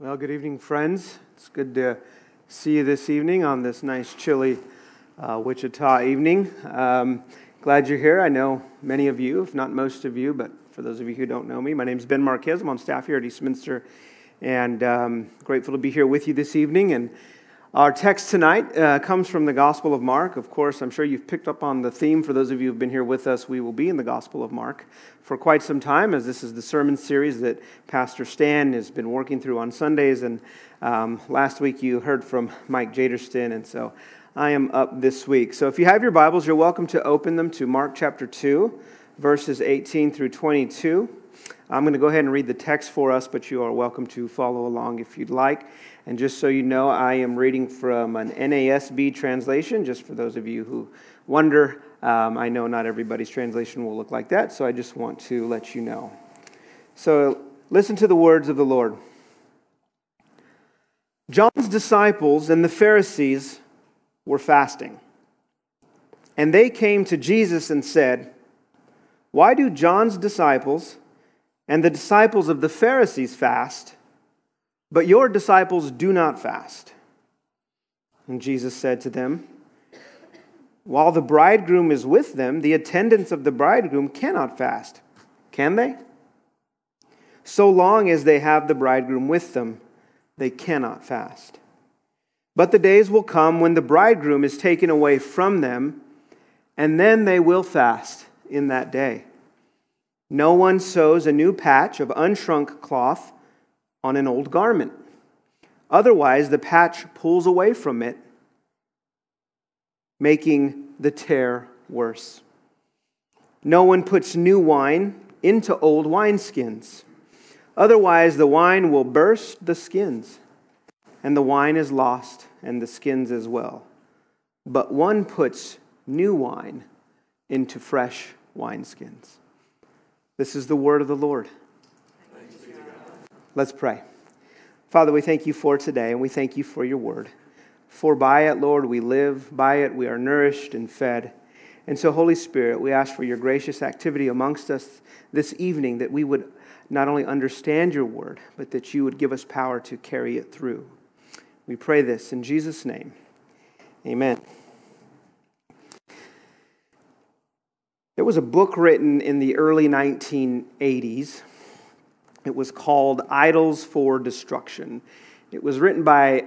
Well, good evening, friends. It's good to see you this evening on this nice, chilly uh, Wichita evening. Um, glad you're here. I know many of you, if not most of you, but for those of you who don't know me, my name is Ben Marquez. I'm on staff here at Eastminster, and um, grateful to be here with you this evening. And our text tonight uh, comes from the Gospel of Mark. Of course, I'm sure you've picked up on the theme. For those of you who've been here with us, we will be in the Gospel of Mark for quite some time, as this is the sermon series that Pastor Stan has been working through on Sundays. And um, last week you heard from Mike Jaderston, and so I am up this week. So if you have your Bibles, you're welcome to open them to Mark chapter 2, verses 18 through 22. I'm going to go ahead and read the text for us, but you are welcome to follow along if you'd like. And just so you know, I am reading from an NASB translation, just for those of you who wonder. Um, I know not everybody's translation will look like that, so I just want to let you know. So listen to the words of the Lord. John's disciples and the Pharisees were fasting. And they came to Jesus and said, Why do John's disciples and the disciples of the Pharisees fast? But your disciples do not fast. And Jesus said to them, While the bridegroom is with them, the attendants of the bridegroom cannot fast, can they? So long as they have the bridegroom with them, they cannot fast. But the days will come when the bridegroom is taken away from them, and then they will fast in that day. No one sews a new patch of unshrunk cloth on an old garment. Otherwise, the patch pulls away from it, making the tear worse. No one puts new wine into old wineskins. Otherwise, the wine will burst the skins, and the wine is lost, and the skins as well. But one puts new wine into fresh wineskins. This is the word of the Lord. Let's pray. Father, we thank you for today, and we thank you for your word. For by it, Lord, we live, by it, we are nourished and fed. And so, Holy Spirit, we ask for your gracious activity amongst us this evening that we would not only understand your word, but that you would give us power to carry it through. We pray this in Jesus' name. Amen. There was a book written in the early 1980s it was called Idols for Destruction. It was written by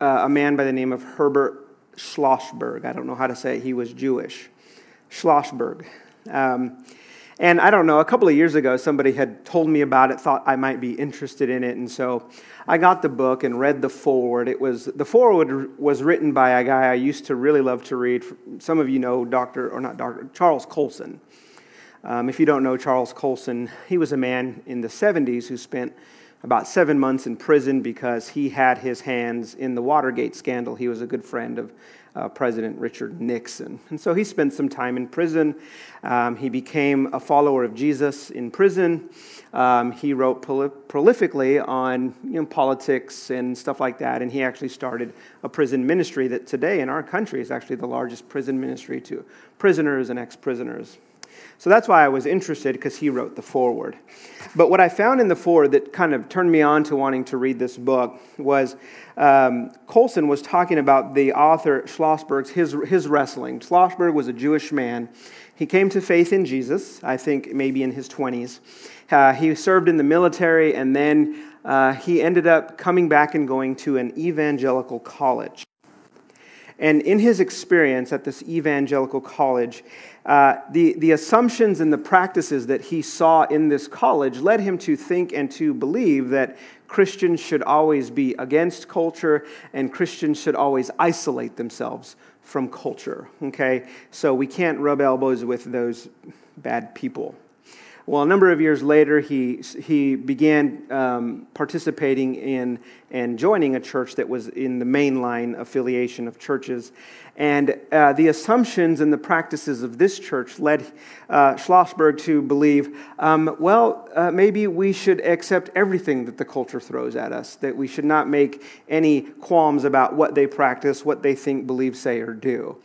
uh, a man by the name of Herbert Schlossberg. I don't know how to say it. He was Jewish. Schlossberg. Um, and I don't know, a couple of years ago, somebody had told me about it, thought I might be interested in it. And so I got the book and read the foreword. It was, the foreword was written by a guy I used to really love to read. Some of you know Dr., or not Dr., Charles Colson. Um, if you don't know Charles Colson, he was a man in the 70s who spent about seven months in prison because he had his hands in the Watergate scandal. He was a good friend of uh, President Richard Nixon. And so he spent some time in prison. Um, he became a follower of Jesus in prison. Um, he wrote prolifically on you know, politics and stuff like that, and he actually started a prison ministry that today in our country is actually the largest prison ministry to prisoners and ex prisoners. So that's why I was interested because he wrote the foreword. But what I found in the foreword that kind of turned me on to wanting to read this book was um, Colson was talking about the author Schlossberg's his, his wrestling. Schlossberg was a Jewish man. He came to faith in Jesus, I think maybe in his 20s. Uh, he served in the military and then uh, he ended up coming back and going to an evangelical college. And in his experience at this evangelical college, uh, the, the assumptions and the practices that he saw in this college led him to think and to believe that Christians should always be against culture and Christians should always isolate themselves from culture. Okay? So we can't rub elbows with those bad people. Well, a number of years later, he, he began um, participating in and joining a church that was in the mainline affiliation of churches. And uh, the assumptions and the practices of this church led uh, Schlossberg to believe um, well, uh, maybe we should accept everything that the culture throws at us, that we should not make any qualms about what they practice, what they think, believe, say, or do.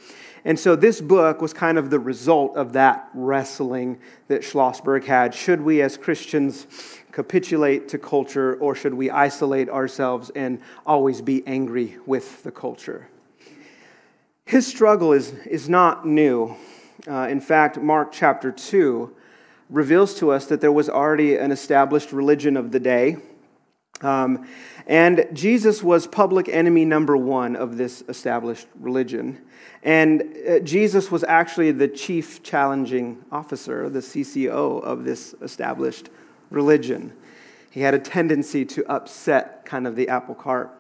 And so this book was kind of the result of that wrestling that Schlossberg had. Should we, as Christians, capitulate to culture, or should we isolate ourselves and always be angry with the culture? His struggle is, is not new. Uh, in fact, Mark chapter 2 reveals to us that there was already an established religion of the day. Um, and Jesus was public enemy number one of this established religion. And uh, Jesus was actually the chief challenging officer, the CCO of this established religion. He had a tendency to upset kind of the apple cart.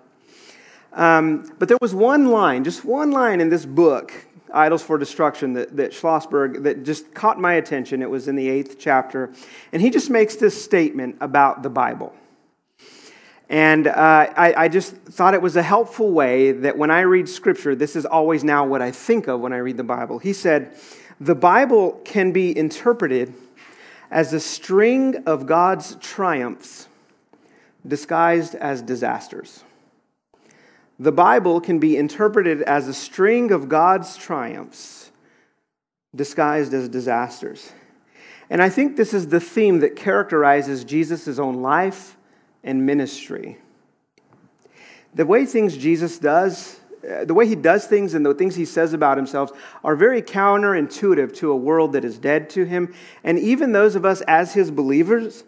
Um, but there was one line, just one line in this book, Idols for Destruction, that, that Schlossberg, that just caught my attention. It was in the eighth chapter. And he just makes this statement about the Bible. And uh, I, I, just thought it was a helpful way that when I read Scripture, this is always now what I think of when I read the Bible. He said, The Bible can be interpreted as a string of God's triumphs disguised as disasters. The Bible can be interpreted as a string of God's triumphs disguised as disasters. And I think this is the theme that characterizes Jesus' own life and ministry. The way things Jesus does, uh, the way he does things and the things he says about himself are very counterintuitive to a world that is dead to him. And even those of us as his believers,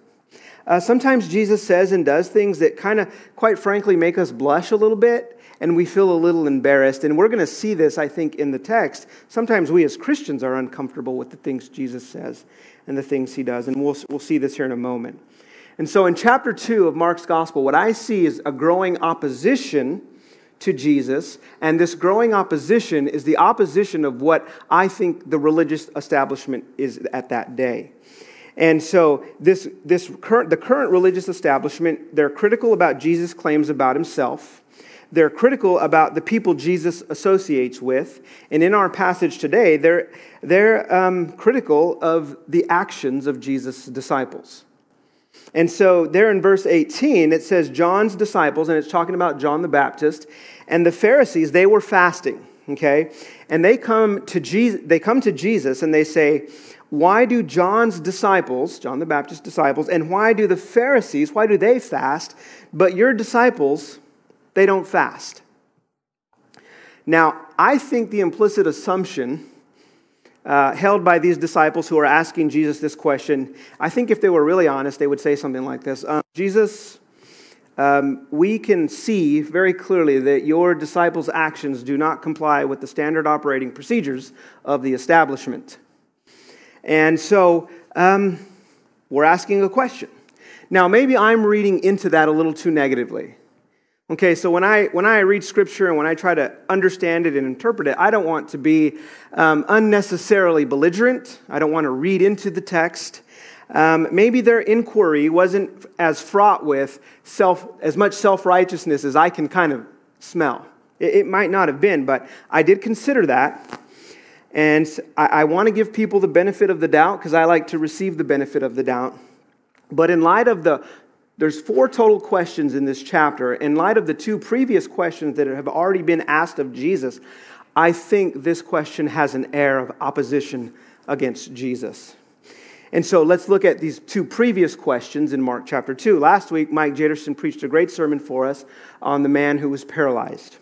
uh, sometimes Jesus says and does things that kind of, quite frankly, make us blush a little bit and we feel a little embarrassed. And we're going to see this, I think, in the text. Sometimes we as Christians are uncomfortable with the things Jesus says and the things he does. And we'll, we'll see this here in a moment. And so in chapter 2 of Mark's gospel, what I see is a growing opposition to Jesus. And this growing opposition is the opposition of what I think the religious establishment is at that day. And so this, this current, the current religious establishment, they're critical about Jesus' claims about himself. They're critical about the people Jesus associates with. And in our passage today, they're, they're um, critical of the actions of Jesus' disciples. And so, there in verse 18, it says John's disciples, and it's talking about John the Baptist, and the Pharisees, they were fasting, okay? And they come to Jesus, they come to Jesus and they say, why do John's disciples, John the Baptist's disciples, and why do the Pharisees, why do they fast, but your disciples, they don't fast? Now, I think the implicit assumption uh, held by these disciples who are asking Jesus this question, I think if they were really honest, they would say something like this um, Jesus, um, we can see very clearly that your disciples' actions do not comply with the standard operating procedures of the establishment. And so um, we're asking a question. Now, maybe I'm reading into that a little too negatively. Okay, so when I, when I read scripture and when I try to understand it and interpret it, I don't want to be um, unnecessarily belligerent. I don't want to read into the text. Um, maybe their inquiry wasn't as fraught with self, as much self righteousness as I can kind of smell. It, it, might not have been, but I did consider that. And I, I want to give people the benefit of the doubt because I like to receive the benefit of the doubt. But in light of the there's four total questions in this chapter. In light of the two previous questions that have already been asked of Jesus, I think this question has an air of opposition against Jesus. And so let's look at these two previous questions in Mark chapter 2. Last week, Mike Jitterson preached a great sermon for us on the man who was paralyzed.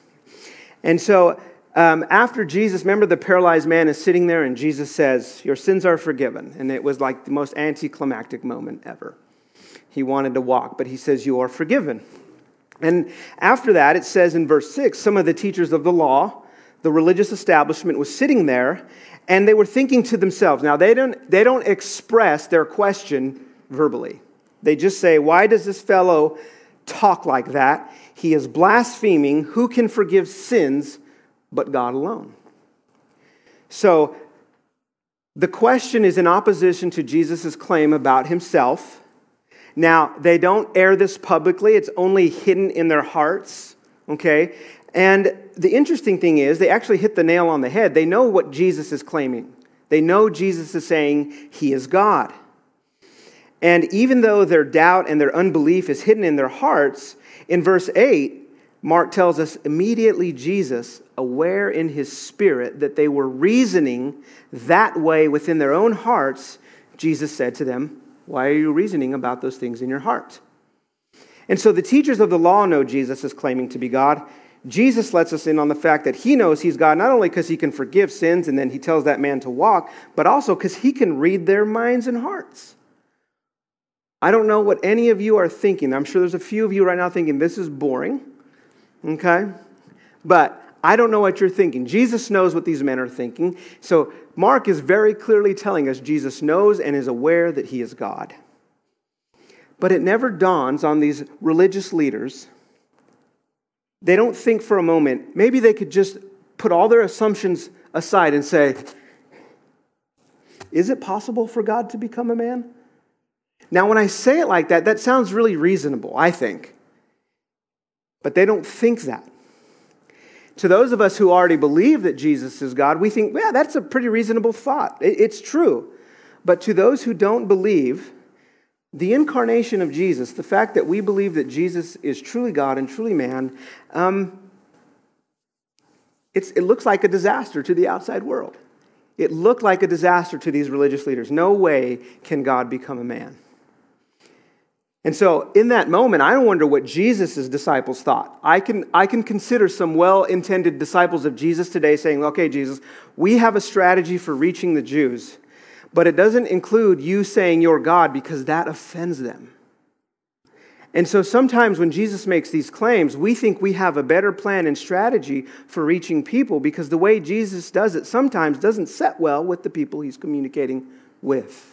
And so um, after Jesus, remember the paralyzed man is sitting there and Jesus says, Your sins are forgiven. And it was like the most anticlimactic moment ever he wanted to walk, but he says, You are forgiven. And after that, it says in verse 6 some of the teachers of the law, the religious establishment, was sitting there and they were thinking to themselves. Now, they don't, they don't express their question verbally, they just say, Why does this fellow talk like that? He is blaspheming. Who can forgive sins but God alone? So, the question is in opposition to Jesus' claim about himself now, they don't air this publicly, it's only hidden in their hearts, okay? And the interesting thing is, they actually hit the nail on the head. They know what Jesus is claiming, they know Jesus is saying he is God. And even though their doubt and their unbelief is hidden in their hearts, in verse 8, Mark tells us immediately Jesus, aware in his spirit that they were reasoning that way within their own hearts, Jesus said to them, Why are you reasoning about those things in your heart? And so the teachers of the law know Jesus is claiming to be God. Jesus lets us in on the fact that he knows he's God, not only because he can forgive sins and then he tells that man to walk, but also because he can read their minds and hearts. I don't know what any of you are thinking. I'm sure there's a few of you right now thinking this is boring, okay? But I don't know what you're thinking. Jesus knows what these men are thinking. So Mark is very clearly telling us Jesus knows and is aware that he is God. But it never dawns on these religious leaders they don't think for a moment, maybe they could just put all their assumptions aside and say, Is it possible for God to become a man? Now, when I say it like that, that sounds really reasonable, I think. But they don't think that. To those of us who already believe that Jesus is God, we think, yeah, that's a pretty reasonable thought. It's true. But to those who don't believe, the incarnation of Jesus, the fact that we believe that Jesus is truly God and truly man, um, it looks like a disaster to the outside world. It looked like a disaster to these religious leaders. No way can God become a man. And so, in that moment, I wonder what Jesus' disciples thought. I can, I can consider some well intended disciples of Jesus today saying, okay, Jesus, we have a strategy for reaching the Jews. But it doesn't include you saying you're God because that offends them. And so sometimes when Jesus makes these claims, we think we have a better plan and strategy for reaching people because the way Jesus does it sometimes doesn't set well with the people he's communicating with.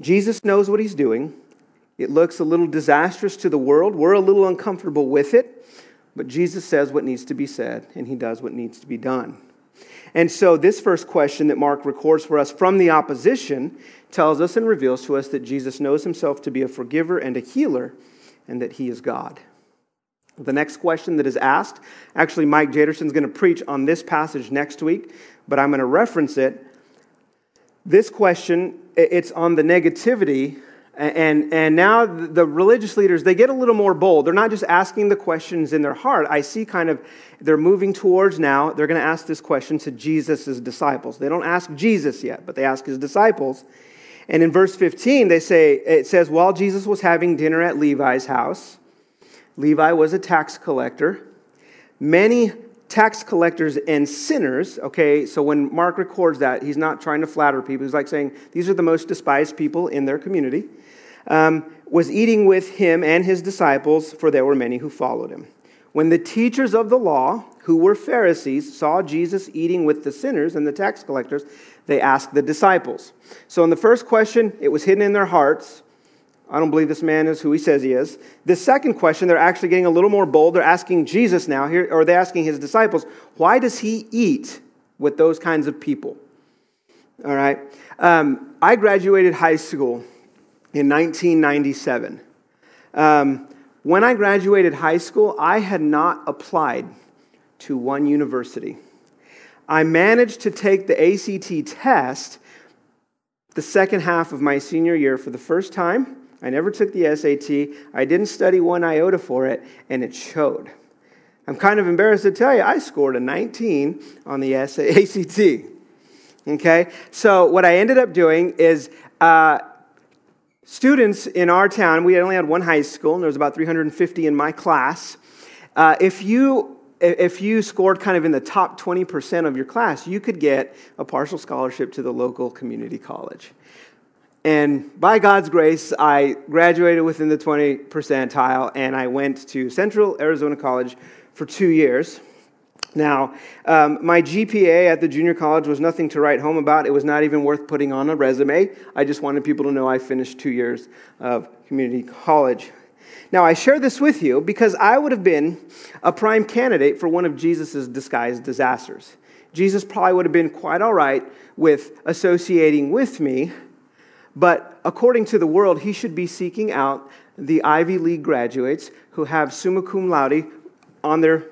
Jesus knows what he's doing. It looks a little disastrous to the world. We're a little uncomfortable with it. But Jesus says what needs to be said, and he does what needs to be done. And so, this first question that Mark records for us from the opposition tells us and reveals to us that Jesus knows himself to be a forgiver and a healer, and that he is God. The next question that is asked, actually, Mike Jaderson's going to preach on this passage next week, but I'm going to reference it. This question, it's on the negativity and, and now the religious leaders, they get a little more bold. They're not just asking the questions in their heart. I see kind of, they're moving towards now, they're going to ask this question to Jesus' disciples. They don't ask Jesus yet, but they ask his disciples. And in verse 15, they say, it says, while Jesus was having dinner at Levi's house, Levi was a tax collector. Many tax collectors and sinners, okay, so when Mark records that, he's not trying to flatter people. He's like saying, these are the most despised people in their community um, was eating with him and his disciples, for there were many who followed him. When the teachers of the law, who were Pharisees, saw Jesus eating with the sinners and the tax collectors, they asked the disciples. So, in the first question, it was hidden in their hearts. I don't believe this man is who he says he is. The second question, they're actually getting a little more bold. They're asking Jesus now, here, or they're asking his disciples, why does he eat with those kinds of people? All right. Um, I graduated high school in 1997. Um, when I graduated high school, I had not applied to one university. I managed to take the ACT test the second half of my senior year for the first time. I never took the SAT. I didn't study one iota for it, and it showed. I'm kind of embarrassed to tell you, I scored a 19 on the ACT. Okay? So, what I ended up doing is uh, Students in our town, we only had one high school, and there was about 350 in my class. Uh, if you if you scored kind of in the top 20% of your class, you could get a partial scholarship to the local community college. And by God's grace, I graduated within the 20 percentile, and I went to Central Arizona College for two years. Now, um, my GPA at the junior college was nothing to write home about. It was not even worth putting on a resume. I just wanted people to know I finished two years of community college. Now, I share this with you because I would have been a prime candidate for one of Jesus' disguised disasters. Jesus probably would have been quite all right with associating with me, but according to the world, he should be seeking out the Ivy League graduates who have summa cum laude on their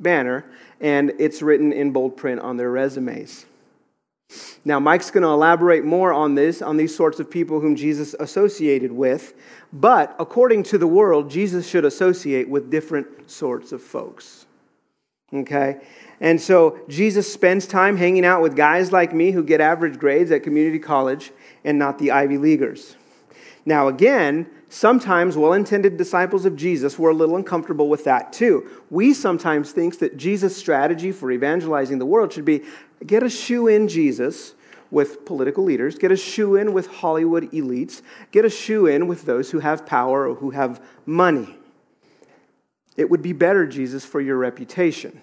banner and it's written in bold print on their resumes. Now, Mike's going to elaborate more on this, on these sorts of people whom Jesus associated with. But according to the world, Jesus should associate with different sorts of folks. Okay? And so Jesus spends time hanging out with guys like me who get average grades at community college and not the Ivy Leaguers. Now, again, sometimes well intended disciples of Jesus were a little uncomfortable with that too. We sometimes think that Jesus' strategy for evangelizing the world should be get a shoe in Jesus with political leaders, get a shoe in with Hollywood elites, get a shoe in with those who have power or who have money. It would be better, Jesus, for your reputation.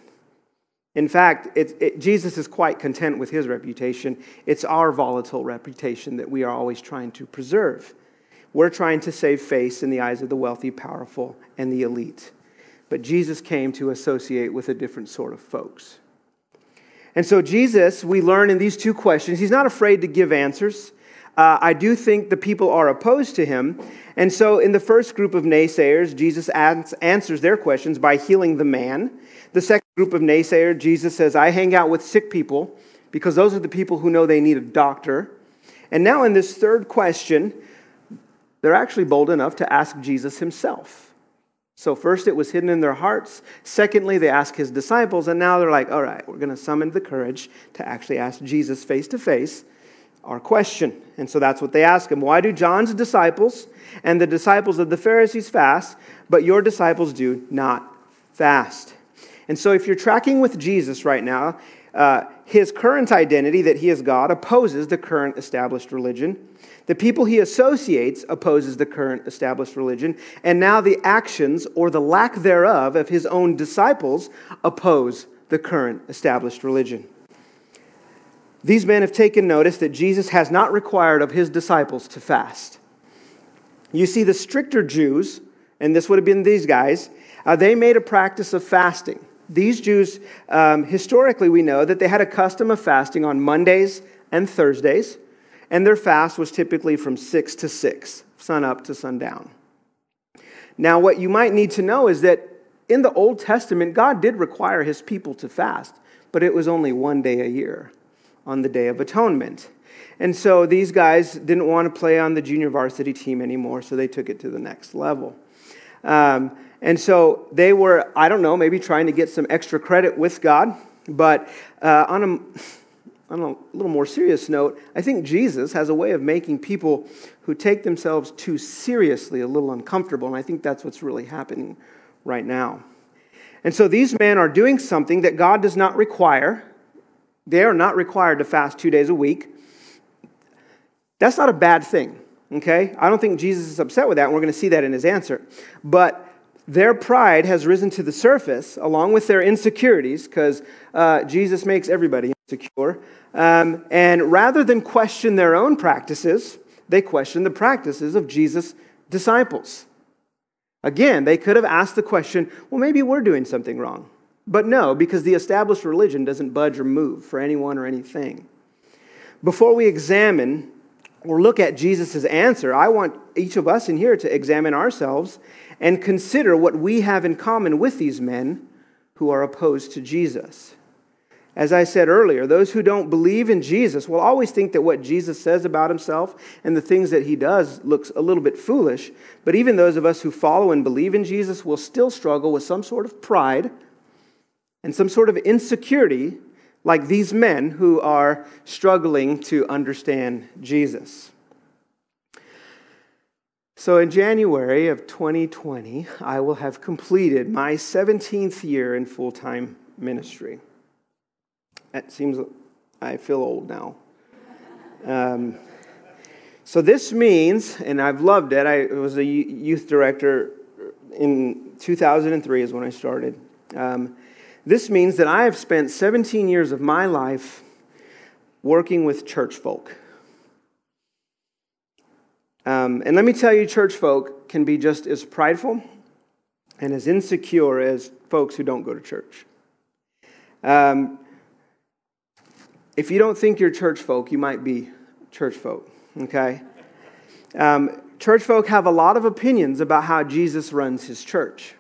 In fact, it, it, Jesus is quite content with his reputation. It's our volatile reputation that we are always trying to preserve. We're trying to save face in the eyes of the wealthy, powerful, and the elite. But Jesus came to associate with a different sort of folks. And so, Jesus, we learn in these two questions, he's not afraid to give answers. Uh, I do think the people are opposed to him. And so, in the first group of naysayers, Jesus answers their questions by healing the man. The second group of naysayers, Jesus says, I hang out with sick people because those are the people who know they need a doctor. And now, in this third question, they're actually bold enough to ask Jesus himself. So, first, it was hidden in their hearts. Secondly, they ask his disciples. And now they're like, all right, we're going to summon the courage to actually ask Jesus face to face our question. And so that's what they ask him. Why do John's disciples and the disciples of the Pharisees fast, but your disciples do not fast? And so, if you're tracking with Jesus right now, uh, his current identity that he is God opposes the current established religion. The people he associates opposes the current established religion, and now the actions or the lack thereof of his own disciples oppose the current established religion. These men have taken notice that Jesus has not required of his disciples to fast. You see, the stricter Jews, and this would have been these guys, uh, they made a practice of fasting. These Jews, um, historically, we know that they had a custom of fasting on Mondays and Thursdays and their fast was typically from 6 to 6, sun up to sundown. Now, what you might need to know is that in the Old Testament, God did require his people to fast, but it was only one day a year on the Day of Atonement. And so these guys didn't want to play on the junior varsity team anymore, so they took it to the next level. Um, and so they were, I don't know, maybe trying to get some extra credit with God, but uh, on a on a little more serious note, I think Jesus has a way of making people who take themselves too seriously a little uncomfortable, and I think that's what's really happening right now. And so these men are doing something that God does not require. They are not required to fast two days a week. That's not a bad thing, okay? I don't think Jesus is upset with that, and we're going to see that in his answer. But their pride has risen to the surface along with their insecurities, because uh, Jesus makes everybody insecure. Um, and rather than question their own practices, they question the practices of Jesus' disciples. Again, they could have asked the question well, maybe we're doing something wrong. But no, because the established religion doesn't budge or move for anyone or anything. Before we examine or look at Jesus' answer, I want each of us in here to examine ourselves and consider what we have in common with these men who are opposed to Jesus. As I said earlier, those who don't believe in Jesus will always think that what Jesus says about himself and the things that he does looks a little bit foolish. But even those of us who follow and believe in Jesus will still struggle with some sort of pride and some sort of insecurity, like these men who are struggling to understand Jesus. So, in January of 2020, I will have completed my 17th year in full time ministry. That seems, I feel old now. Um, so this means, and I've loved it, I was a youth director in 2003 is when I started. Um, this means that I have spent 17 years of my life working with church folk. Um, and let me tell you, church folk can be just as prideful and as insecure as folks who don't go to church. Um, if you don't think you're church folk, you might be church folk, okay? Um, church folk have a lot of opinions about how Jesus runs his church,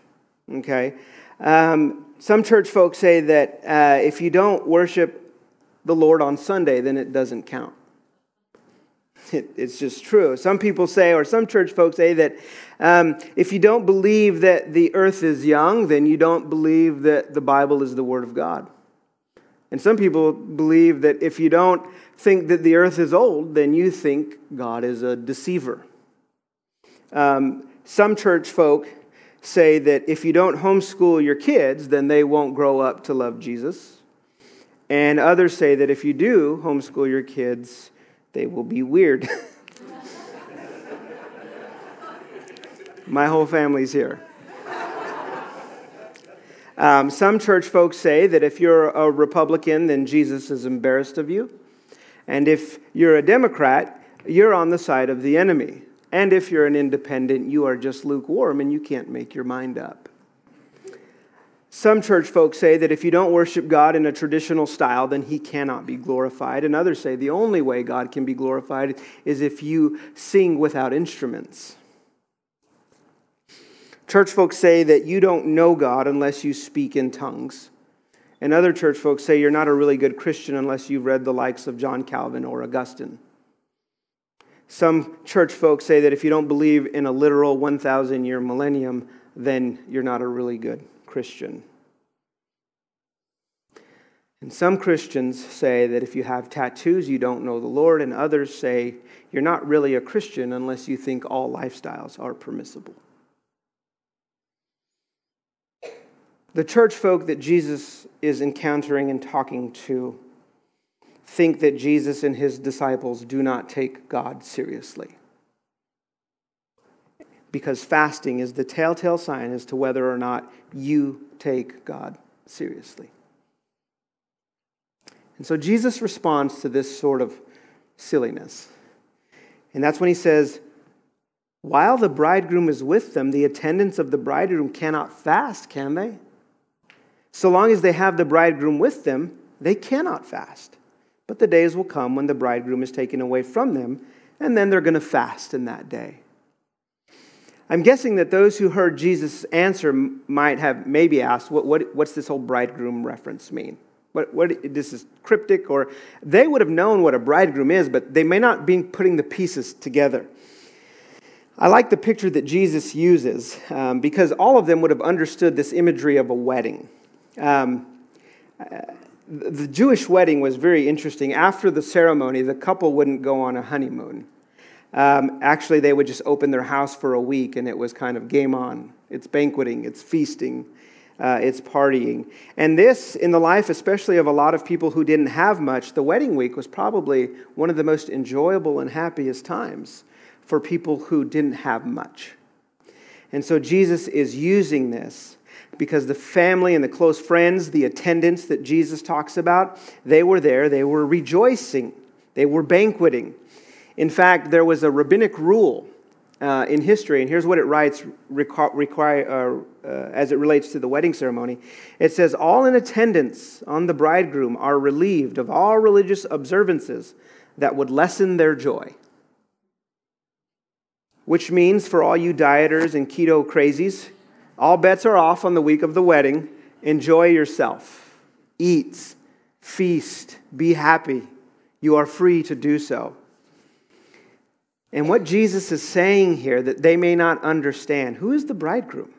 okay? Um, some church folk say that uh, if you don't worship the Lord on Sunday, then it doesn't count. It, it's just true. Some people say, or some church folks say, that um, if you don't believe that the earth is young, then you don't believe that the Bible is the Word of God. And some people believe that if you don't think that the earth is old, then you think God is a deceiver. Um, some church folk say that if you don't homeschool your kids, then they won't grow up to love Jesus. And others say that if you do homeschool your kids, they will be weird. My whole family's here. Um, some church folks say that if you're a Republican, then Jesus is embarrassed of you. And if you're a Democrat, you're on the side of the enemy. And if you're an independent, you are just lukewarm and you can't make your mind up. Some church folks say that if you don't worship God in a traditional style, then he cannot be glorified. And others say the only way God can be glorified is if you sing without instruments. Church folks say that you don't know God unless you speak in tongues. And other church folks say you're not a really good Christian unless you've read the likes of John Calvin or Augustine. Some church folks say that if you don't believe in a literal 1,000 year millennium, then you're not a really good Christian. And some Christians say that if you have tattoos, you don't know the Lord, and others say you're not really a Christian unless you think all lifestyles are permissible. The church folk that Jesus is encountering and talking to think that Jesus and his disciples do not take God seriously. Because fasting is the telltale sign as to whether or not you take God seriously. And so Jesus responds to this sort of silliness. And that's when he says, While the bridegroom is with them, the attendants of the bridegroom cannot fast, can they? So long as they have the bridegroom with them, they cannot fast. But the days will come when the bridegroom is taken away from them, and then they're going to fast in that day. I'm guessing that those who heard Jesus' answer might have maybe asked, what, what, what's this whole bridegroom reference mean? What, what, this is cryptic, or they would have known what a bridegroom is, but they may not be putting the pieces together. I like the picture that Jesus uses um, because all of them would have understood this imagery of a wedding. Um, the Jewish wedding was very interesting. After the ceremony, the couple wouldn't go on a honeymoon. Um, actually, they would just open their house for a week and it was kind of game on. It's banqueting, it's feasting, uh, it's partying. And this, in the life especially of a lot of people who didn't have much, the wedding week was probably one of the most enjoyable and happiest times for people who didn't have much. And so Jesus is using this because the family and the close friends, the attendants that Jesus talks about, they were there. They were rejoicing. They were banqueting. In fact, there was a rabbinic rule uh, in history, and here's what it writes require, uh, uh, as it relates to the wedding ceremony. It says, All in attendance on the bridegroom are relieved of all religious observances that would lessen their joy. Which means, for all you dieters and keto crazies, all bets are off on the week of the wedding. Enjoy yourself. Eat, feast, be happy. You are free to do so. And what Jesus is saying here that they may not understand who is the bridegroom?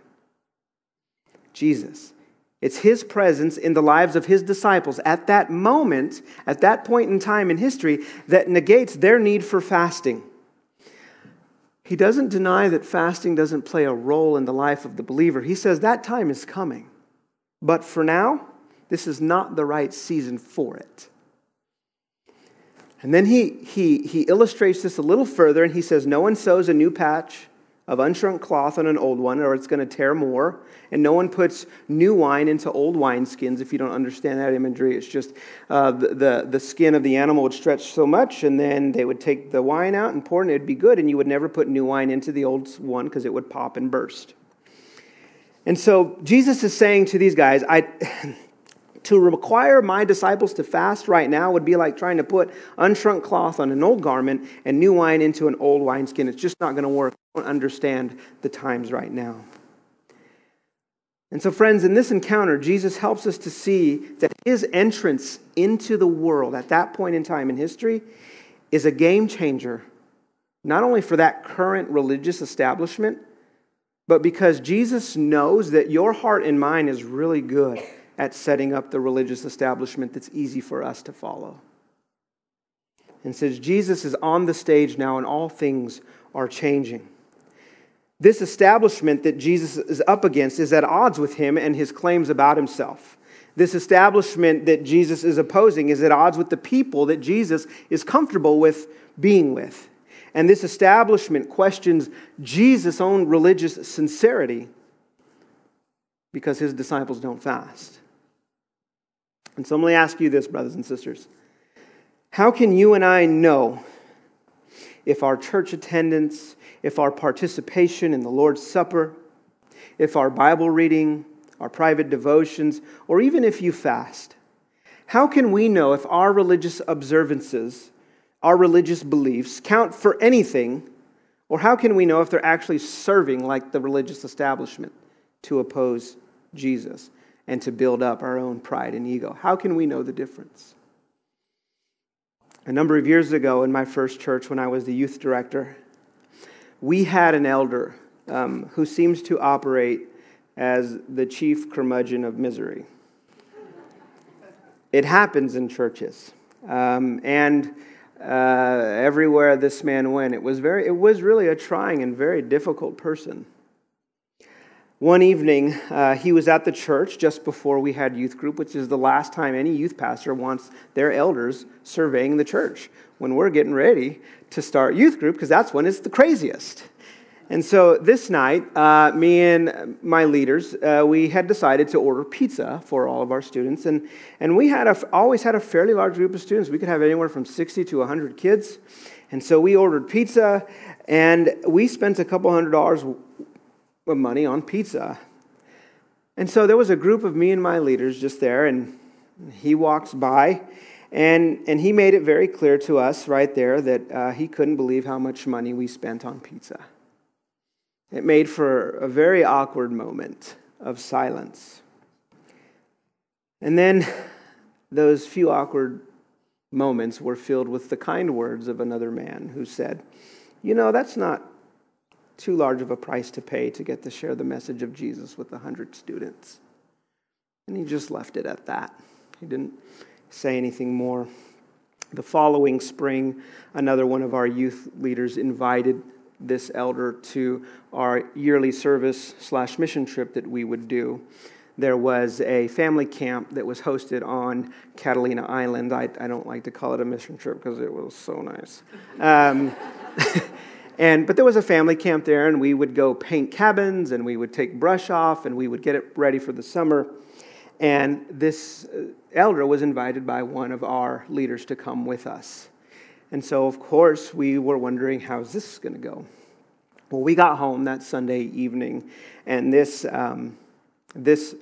Jesus. It's his presence in the lives of his disciples at that moment, at that point in time in history, that negates their need for fasting. He doesn't deny that fasting doesn't play a role in the life of the believer. He says that time is coming. But for now, this is not the right season for it. And then he, he, he illustrates this a little further and he says, No one sews a new patch of unshrunk cloth on an old one, or it's going to tear more. And no one puts new wine into old wineskins. If you don't understand that imagery, it's just uh, the, the, the, skin of the animal would stretch so much, and then they would take the wine out and pour it, and it'd be good. And you would never put new wine into the old one because it would pop and burst. And so Jesus is saying to these guys, I. to require my disciples to fast right now would be like trying to put unshrunk cloth on an old garment and new wine into an old wineskin. It's just not going to work I don't understand the times right now. And so, friends, in this encounter, Jesus helps us to see that his entrance into the world at that point in time in history is a game changer, not only for that current religious establishment, but because Jesus knows that your heart and mine is really good at setting up the religious establishment that's easy for us to follow. And says Jesus is on the stage now and all things are changing. This establishment that Jesus is up against is at odds with him and his claims about himself. This establishment that Jesus is opposing is at odds with the people that Jesus is comfortable with being with. And this establishment questions Jesus' own religious sincerity because his disciples don't fast. And so let me ask you this, brothers and sisters. How can you and I know if our church attendance, if our participation in the Lord's Supper, if our Bible reading, our private devotions, or even if you fast, how can we know if our religious observances, our religious beliefs count for anything, or how can we know if they're actually serving like the religious establishment to oppose Jesus and to build up our own pride and ego? How can we know the difference? A number of years ago in my first church, when I was the youth director, we had an elder um, who seems to operate as the chief curmudgeon of misery. It happens in churches. Um, and uh, everywhere this man went, it was, very, it was really a trying and very difficult person. One evening, uh, he was at the church just before we had youth group, which is the last time any youth pastor wants their elders surveying the church when we're getting ready to start youth group, because that's when it's the craziest. And so this night, uh, me and my leaders, uh, we had decided to order pizza for all of our students. And, and we had a, always had a fairly large group of students. We could have anywhere from 60 to 100 kids. And so we ordered pizza, and we spent a couple hundred dollars money on pizza. And so there was a group of me and my leaders just there, and he walks by, and, and he made it very clear to us right there that uh, he couldn't believe how much money we spent on pizza. It made for a very awkward moment of silence. And then those few awkward moments were filled with the kind words of another man who said, You know, that's not too large of a price to pay to get to share the message of Jesus with 100 students. And he just left it at that. He didn't say anything more. The following spring, another one of our youth leaders invited this elder to our yearly service slash mission trip that we would do. There was a family camp that was hosted on Catalina Island. I, I don't like to call it a mission trip because it was so nice. Um, And, but there was a family camp there, and we would go paint cabins, and we would take brush off, and we would get it ready for the summer. And this uh, elder was invited by one of our leaders to come with us. And so, of course, we were wondering, how's this going to go? Well, we got home that Sunday evening, and this, um, this,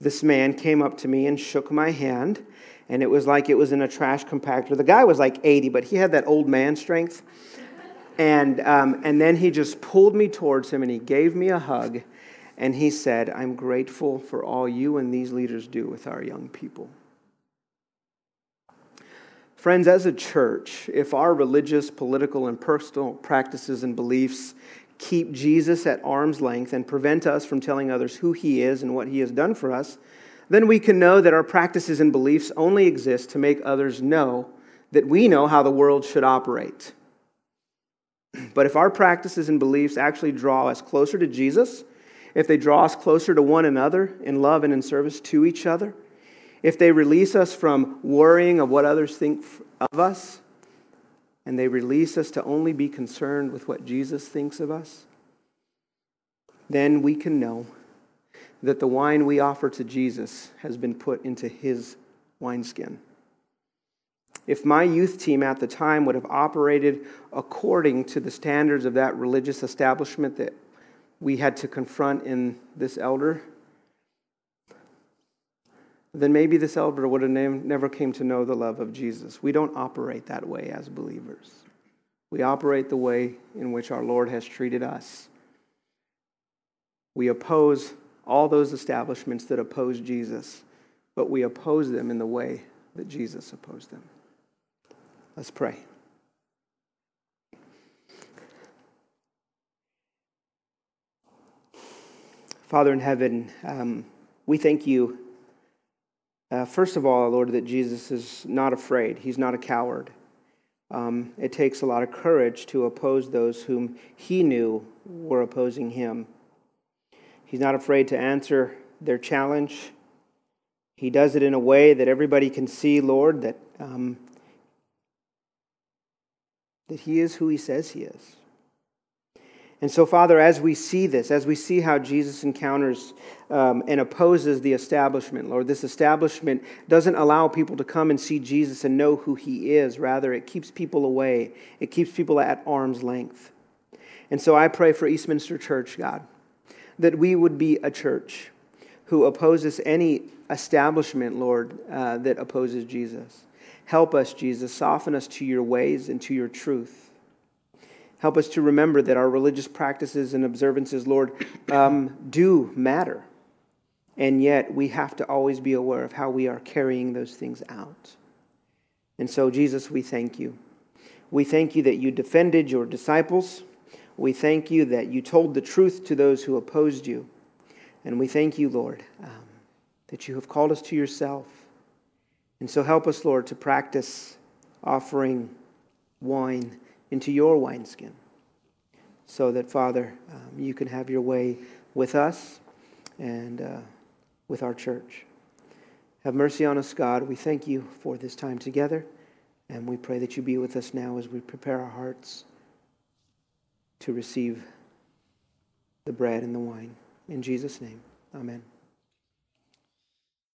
this man came up to me and shook my hand, and it was like it was in a trash compactor. The guy was like 80, but he had that old man strength. And, um, and then he just pulled me towards him and he gave me a hug. And he said, I'm grateful for all you and these leaders do with our young people. Friends, as a church, if our religious, political, and personal practices and beliefs keep Jesus at arm's length and prevent us from telling others who he is and what he has done for us, then we can know that our practices and beliefs only exist to make others know that we know how the world should operate. But if our practices and beliefs actually draw us closer to Jesus, if they draw us closer to one another in love and in service to each other, if they release us from worrying of what others think of us, and they release us to only be concerned with what Jesus thinks of us, then we can know that the wine we offer to Jesus has been put into his wineskin if my youth team at the time would have operated according to the standards of that religious establishment that we had to confront in this elder, then maybe this elder would have never came to know the love of Jesus. We don't operate that way as believers. We operate the way in which our Lord has treated us. We oppose all those establishments that oppose Jesus, but we oppose them in the way that Jesus opposed them. Let's pray. Father in heaven, um, we thank you Uh, first of all, Lord, that Jesus is not afraid, he's not a coward. Um, it takes a lot of courage to oppose those whom he knew were opposing him. He's not afraid to answer their challenge. He does it in a way that everybody can see, Lord, that, um, that he is who he says he is. And so, Father, as we see this, as we see how Jesus encounters um, and opposes the establishment, Lord, this establishment doesn't allow people to come and see Jesus and know who he is. Rather, it keeps people away, it keeps people at arm's length. And so I pray for Eastminster Church, God, that we would be a church who opposes any establishment, Lord, uh, that opposes Jesus. Help us, Jesus. Soften us to your ways and to your truth. Help us to remember that our religious practices and observances, Lord, um, do matter. And yet we have to always be aware of how we are carrying those things out. And so, Jesus, we thank you. We thank you that you defended your disciples. We thank you that you told the truth to those who opposed you. And we thank you, Lord, um, that you have called us to yourself. And so help us, Lord, to practice offering wine into your wineskin so that, Father, um, you can have your way with us and uh, with our church. Have mercy on us, God. We thank you for this time together, and we pray that you be with us now as we prepare our hearts to receive the bread and the wine. In Jesus' name, amen.